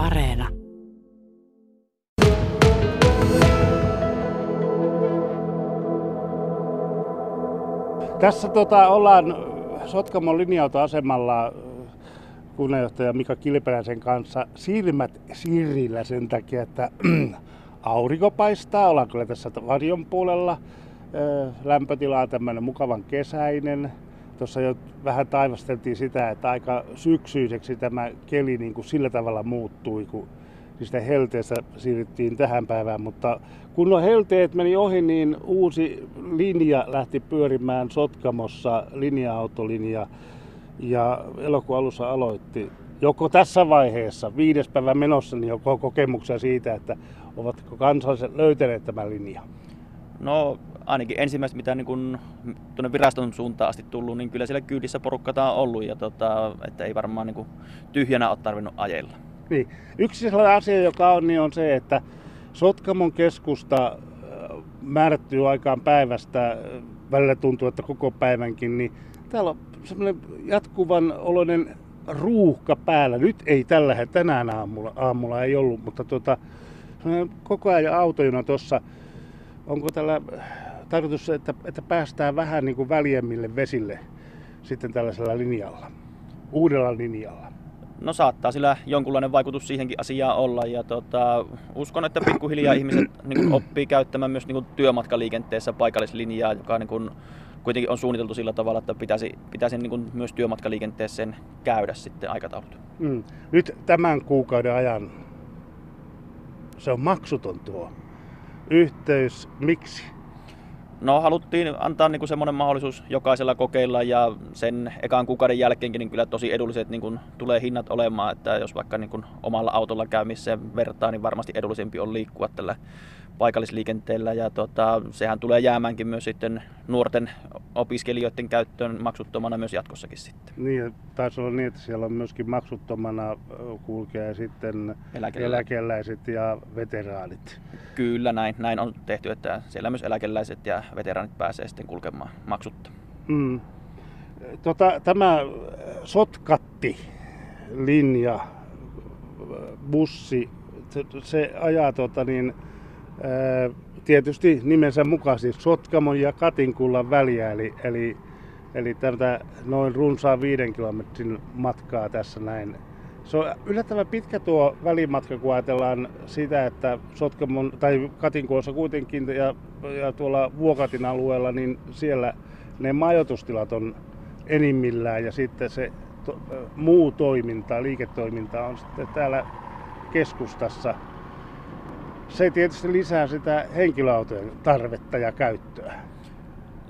Areena. Tässä tota, ollaan Sotkamon linja-autoasemalla kunnanjohtaja Mika Kilpeläisen kanssa silmät sirillä sen takia, että aurinko paistaa. Ollaan kyllä tässä varjon puolella. Lämpötila on tämmöinen mukavan kesäinen. Tuossa jo vähän taivasteltiin sitä, että aika syksyiseksi tämä keli niin kuin sillä tavalla muuttui, kun sitä helteestä siirryttiin tähän päivään, mutta kun nuo helteet meni ohi, niin uusi linja lähti pyörimään Sotkamossa, linja-autolinja, ja elokuun alussa aloitti. Joko tässä vaiheessa, viides päivä menossa, niin joko kokemuksia siitä, että ovatko kansalaiset löytäneet tämän linjan? No ainakin ensimmäistä, mitä niin kun tuonne viraston suuntaan asti tullut, niin kyllä siellä kyydissä porukka on ollut, ja tota, että ei varmaan niin tyhjänä ole tarvinnut ajella. Niin. Yksi sellainen asia, joka on, niin on se, että Sotkamon keskusta äh, määrättyy aikaan päivästä, äh, välillä tuntuu, että koko päivänkin, niin täällä on semmoinen jatkuvan oloinen ruuhka päällä. Nyt ei tällä hetkellä, tänään aamulla, aamulla ei ollut, mutta tuota, koko ajan autojuna tuossa. Onko tällä tarkoitus, että, että päästään vähän niin kuin väljemmille vesille sitten tällaisella linjalla, uudella linjalla? No saattaa sillä jonkunlainen vaikutus siihenkin asiaan olla ja tota, uskon, että pikkuhiljaa ihmiset niin oppii käyttämään myös niin työmatkaliikenteessä paikallislinjaa, joka niin kuin, kuitenkin on suunniteltu sillä tavalla, että pitäisi, pitäisi niin kuin myös työmatkaliikenteeseen käydä sitten aikataulut. Mm. Nyt tämän kuukauden ajan se on maksuton tuo yhteys. Miksi? No haluttiin antaa niin kuin semmoinen mahdollisuus jokaisella kokeilla ja sen ekan kuukauden jälkeenkin niin kyllä tosi edulliset niin kuin tulee hinnat olemaan, että jos vaikka niin kuin omalla autolla käymiseen vertaa, niin varmasti edullisempi on liikkua tällä paikallisliikenteellä ja tota, sehän tulee jäämäänkin myös sitten nuorten opiskelijoiden käyttöön maksuttomana myös jatkossakin sitten. Niin, taisi olla niin, että siellä on myöskin maksuttomana kulkea sitten eläkeläiset, eläkeläiset ja veteraanit. Kyllä, näin, näin on tehty, että siellä myös eläkeläiset ja veteraanit pääsee sitten kulkemaan maksutta. Mm. Tota, tämä sotkatti linja, bussi, se ajaa tota niin, tietysti nimensä mukaisesti Sotkamon ja Katinkullan väliä, eli, eli, eli tätä noin runsaan viiden kilometrin matkaa tässä näin. Se on yllättävän pitkä tuo välimatka, kun ajatellaan sitä, että Sotkamon tai Katinkuossa kuitenkin ja, ja tuolla Vuokatin alueella, niin siellä ne majoitustilat on enimmillään ja sitten se to, muu toiminta, liiketoiminta on sitten täällä keskustassa se tietysti lisää sitä henkilöautojen tarvetta ja käyttöä.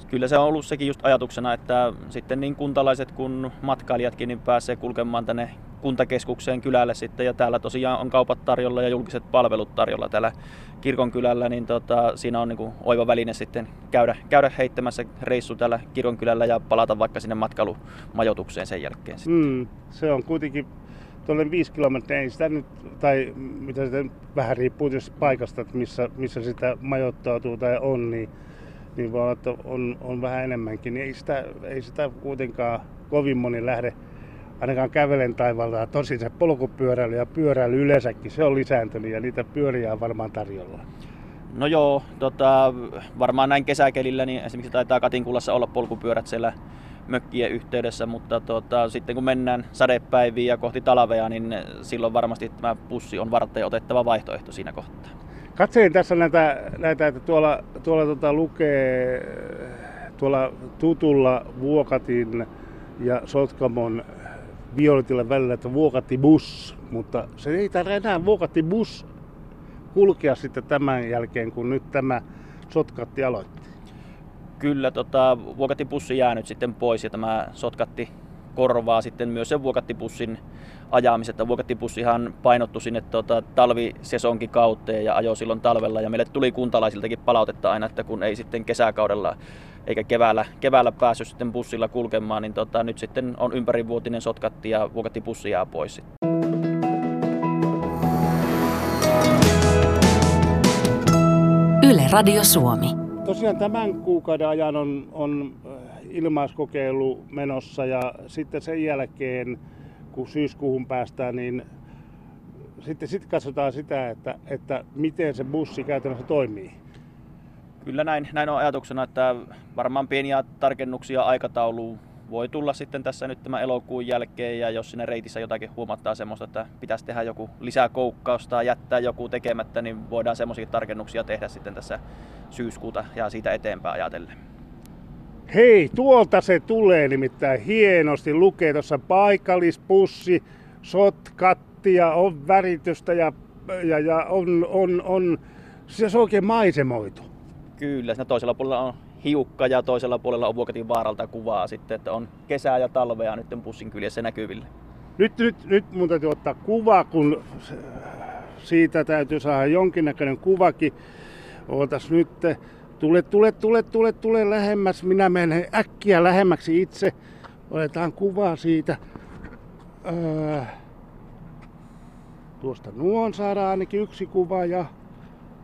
Kyllä se on ollut sekin just ajatuksena, että sitten niin kuntalaiset kuin matkailijatkin niin pääsee kulkemaan tänne kuntakeskukseen kylälle sitten ja täällä tosiaan on kaupat tarjolla ja julkiset palvelut tarjolla täällä kirkon kylällä, niin tota, siinä on niin oiva väline sitten käydä, käydä heittämässä reissu täällä kirkon kylällä ja palata vaikka sinne matkailumajoitukseen sen jälkeen. Sitten. Mm, se on kuitenkin tuolle 5 kilometriä, ei sitä nyt, tai mitä sitten vähän riippuu tietysti paikasta, että missä, missä sitä majoittautuu tai on, niin, niin voi olla, että on, on vähän enemmänkin. Niin ei sitä, ei sitä kuitenkaan kovin moni lähde ainakaan kävelen taivaalla. Tosin se polkupyöräily ja pyöräily yleensäkin, se on lisääntynyt ja niitä pyöriä on varmaan tarjolla. No joo, tota, varmaan näin kesäkelillä, niin esimerkiksi taitaa Katinkulassa olla polkupyörät siellä mökkien yhteydessä, mutta tota, sitten kun mennään sadepäiviin ja kohti talvea, niin silloin varmasti tämä pussi on varten otettava vaihtoehto siinä kohtaa. Katselin tässä näitä, näitä että tuolla, tuolla tota lukee tuolla tutulla Vuokatin ja Sotkamon violetilla välillä, että Vuokatti bus, mutta se ei tarvitse enää Vuokatti bus kulkea sitten tämän jälkeen, kun nyt tämä Sotkatti aloitti kyllä tota, vuokattipussi jää nyt sitten pois ja tämä sotkatti korvaa sitten myös sen vuokattipussin ajamisen. Että vuokattipussihan painottu sinne tota, talvisesonkin kauteen ja ajoi silloin talvella. Ja meille tuli kuntalaisiltakin palautetta aina, että kun ei sitten kesäkaudella eikä keväällä, keväällä päässyt sitten bussilla kulkemaan, niin tota, nyt sitten on ympärivuotinen sotkatti ja vuokattipussi jää pois. Yle Radio Suomi tosiaan tämän kuukauden ajan on, on äh, ilmaiskokeilu menossa ja sitten sen jälkeen, kun syyskuuhun päästään, niin sitten sit katsotaan sitä, että, että miten se bussi käytännössä toimii. Kyllä näin, näin on ajatuksena, että varmaan pieniä tarkennuksia aikatauluun voi tulla sitten tässä nyt tämän elokuun jälkeen ja jos sinne reitissä jotakin huomattaa semmoista, että pitäisi tehdä joku lisää koukkausta tai jättää joku tekemättä, niin voidaan semmoisia tarkennuksia tehdä sitten tässä syyskuuta ja siitä eteenpäin ajatellen. Hei, tuolta se tulee nimittäin hienosti. Lukee tuossa paikallispussi, sotkattia, on väritystä ja, ja, ja on, on, on, se on oikein maisemoitu. Kyllä, siinä toisella puolella on hiukka ja toisella puolella on Vuokatin vaaralta kuvaa sitten, että on kesää ja talvea nyt bussin kyljessä näkyville. Nyt, nyt, nyt mun täytyy ottaa kuva, kun siitä täytyy saada jonkinnäköinen kuvakin. Ootas nyt. Tule, tule, tule, tule, tule lähemmäs. Minä menen äkkiä lähemmäksi itse. Otetaan kuvaa siitä. Öö, tuosta nuon saadaan ainakin yksi kuva ja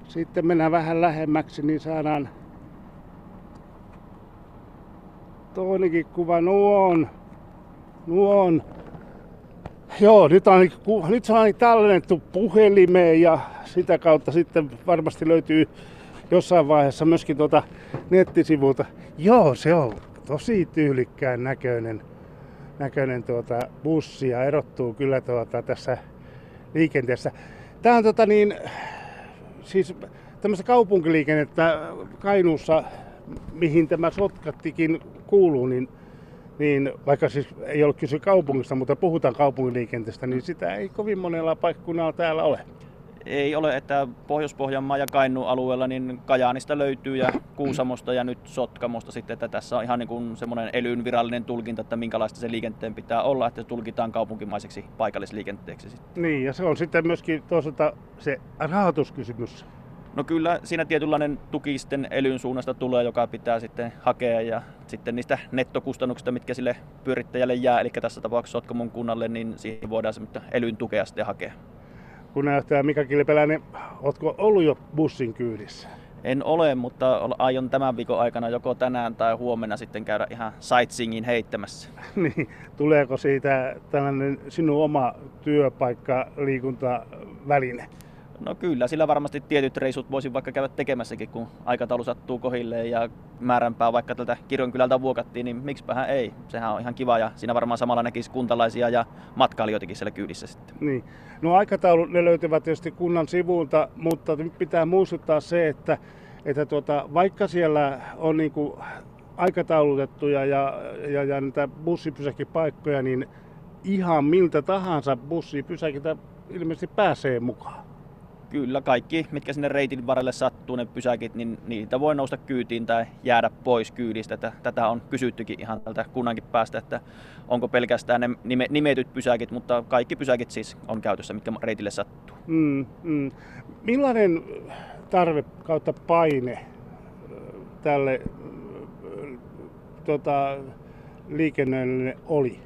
sitten mennään vähän lähemmäksi, niin saadaan toinenkin kuva. Nuon. Nuon. Joo, nyt on, nyt se on tallennettu puhelimeen ja sitä kautta sitten varmasti löytyy jossain vaiheessa myöskin tuota nettisivulta. Joo, se on tosi tyylikkään näköinen, näköinen tuota bussi ja erottuu kyllä tuota tässä liikenteessä. Tämä on tota niin, siis tämmöistä kaupunkiliikennettä Kainuussa, mihin tämä Sotkattikin kuuluu, niin, niin vaikka siis ei ole kyse kaupungista, mutta puhutaan kaupunkiliikenteestä, niin sitä ei kovin monella paikkunnalla täällä ole. Ei ole, että Pohjois-Pohjanmaa ja Kainuun alueella niin Kajaanista löytyy ja Kuusamosta ja nyt Sotkamosta sitten, että tässä on ihan niin kuin semmoinen elyn virallinen tulkinta, että minkälaista se liikenteen pitää olla, että se tulkitaan kaupunkimaiseksi paikallisliikenteeksi. Sitten. Niin, ja se on sitten myöskin toisaalta se rahoituskysymys. No kyllä siinä tietynlainen tuki sitten elyn suunnasta tulee, joka pitää sitten hakea ja sitten niistä nettokustannuksista, mitkä sille pyörittäjälle jää, eli tässä tapauksessa Sotkamon kunnalle, niin siihen voidaan semmoista elyn tukea sitten hakea. Kunnanjohtaja Mika Kilpeläinen, oletko ollut jo bussin kyydissä? En ole, mutta aion tämän viikon aikana joko tänään tai huomenna sitten käydä ihan sightseeingin heittämässä. niin, tuleeko siitä tällainen sinun oma työpaikka liikuntaväline? No kyllä, sillä varmasti tietyt reisut voisin vaikka käydä tekemässäkin, kun aikataulu sattuu kohilleen ja määränpää vaikka tältä Kirjonkylältä vuokattiin, niin miksipähän ei. Sehän on ihan kiva ja siinä varmaan samalla näkisi kuntalaisia ja matkailijoitakin siellä kyydissä sitten. Niin. No aikataulut ne löytyvät tietysti kunnan sivuilta, mutta nyt pitää muistuttaa se, että, että tuota, vaikka siellä on niin kuin aikataulutettuja ja, ja, ja niitä bussipysäkipaikkoja, niin ihan miltä tahansa bussipysäkitä ilmeisesti pääsee mukaan. Kyllä, kaikki, mitkä sinne reitin varrelle sattuu, ne pysäkit, niin niitä voi nousta kyytiin tai jäädä pois kyydistä. Tätä on kysyttykin ihan tältä kunnankin päästä, että onko pelkästään ne nime, nimetyt pysäkit, mutta kaikki pysäkit siis on käytössä, mitkä reitille sattuu. Mm, mm. Millainen tarve kautta paine tälle tota, liikennöille oli?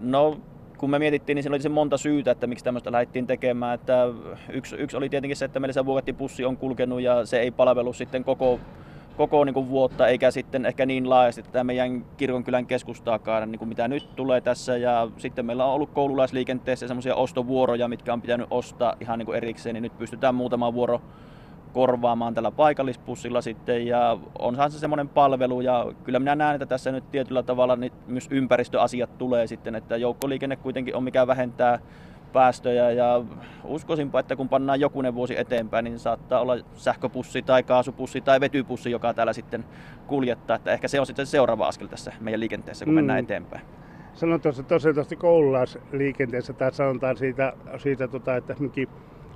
No kun me mietittiin, niin siinä oli se monta syytä, että miksi tämmöistä lähdettiin tekemään. Että yksi, yksi oli tietenkin se, että meillä se vuokattipussi on kulkenut ja se ei palvelu sitten koko, koko niin kuin vuotta, eikä sitten ehkä niin laajasti tämä meidän kirkonkylän keskustaakaan, niin kuin mitä nyt tulee tässä. Ja sitten meillä on ollut koululaisliikenteessä semmoisia ostovuoroja, mitkä on pitänyt ostaa ihan niin kuin erikseen, niin nyt pystytään muutama vuoro korvaamaan tällä paikallispussilla sitten ja onhan se semmoinen palvelu ja kyllä minä näen, että tässä nyt tietyllä tavalla niin myös ympäristöasiat tulee sitten, että joukkoliikenne kuitenkin on mikä vähentää päästöjä ja uskoisinpa, että kun pannaan jokunen vuosi eteenpäin, niin saattaa olla sähköpussi tai kaasupussi tai vetypussi, joka täällä sitten kuljettaa, että ehkä se on sitten seuraava askel tässä meidän liikenteessä, kun mm. mennään eteenpäin. Sanoit tuossa tosiaan tuosta koululaisliikenteessä, tai sanotaan siitä, siitä tota, että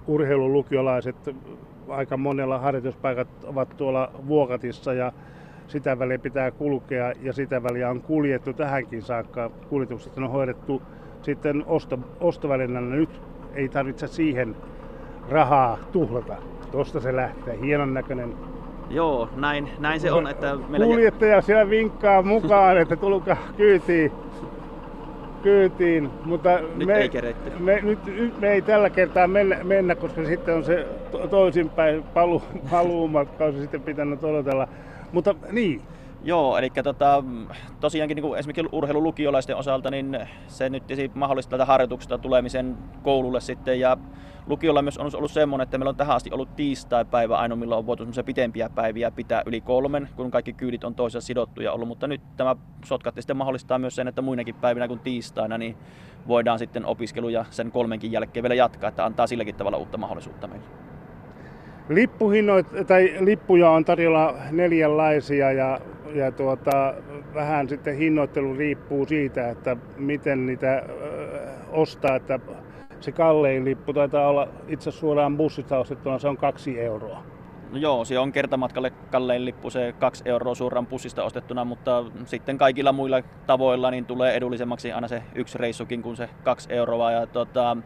urheilulukiolaiset aika monella harjoituspaikat ovat tuolla Vuokatissa ja sitä väliä pitää kulkea ja sitä väliä on kuljettu tähänkin saakka. Kuljetukset on hoidettu sitten osto, ostovälineellä. Nyt ei tarvitse siihen rahaa tuhlata. Tuosta se lähtee. Hienon näköinen Joo, näin, näin se on. Että meillä... Kuljettaja siellä vinkkaa mukaan, että tulkaa kyytiin kyytiin, mutta nyt me, ei me, nyt, nyt me ei tällä kertaa mennä, mennä koska sitten on se to, toisinpäin palu, paluumatka, on se sitten pitänyt odotella. Mutta niin, Joo, eli tota, tosiaankin niin esimerkiksi urheilulukiolaisten osalta, niin se nyt mahdollista tältä harjoituksesta tulemisen koululle sitten. Ja lukiolla myös on ollut semmoinen, että meillä on tähän asti ollut tiistai-päivä ainoa, milloin on voitu pitempiä päiviä pitää yli kolmen, kun kaikki kyydit on toisessa sidottuja ollut. Mutta nyt tämä sotkatti sitten mahdollistaa myös sen, että muinakin päivinä kuin tiistaina, niin voidaan sitten opiskeluja sen kolmenkin jälkeen vielä jatkaa, että antaa silläkin tavalla uutta mahdollisuutta meille. Lippuhinnoit, tai lippuja on tarjolla neljänlaisia ja, ja tuota, vähän sitten hinnoittelu riippuu siitä, että miten niitä ostaa. Että se kallein lippu taitaa olla itse suoraan bussista ostettuna, se on kaksi euroa. No joo, se on kertamatkalle kallein lippu, se kaksi euroa suoraan bussista ostettuna, mutta sitten kaikilla muilla tavoilla niin tulee edullisemmaksi aina se yksi reissukin kuin se kaksi euroa. Ja tota,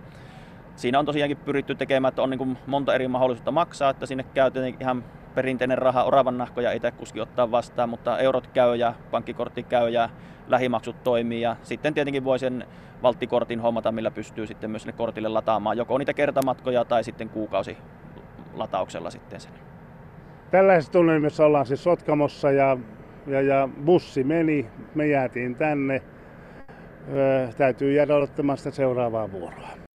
siinä on tosiaankin pyritty tekemään, että on niin monta eri mahdollisuutta maksaa, että sinne käy ihan perinteinen raha, oravan nahkoja itse kuski ottaa vastaan, mutta eurot käy ja pankkikortti käy ja lähimaksut toimii ja sitten tietenkin voi sen valttikortin hommata, millä pystyy sitten myös sinne kortille lataamaan joko niitä kertamatkoja tai sitten kuukausi latauksella sitten sen. Tällaisessa tunnelmissa ollaan siis Sotkamossa ja, ja, ja bussi meni, me jäätiin tänne. Öö, täytyy jäädä odottamaan sitä seuraavaa vuoroa.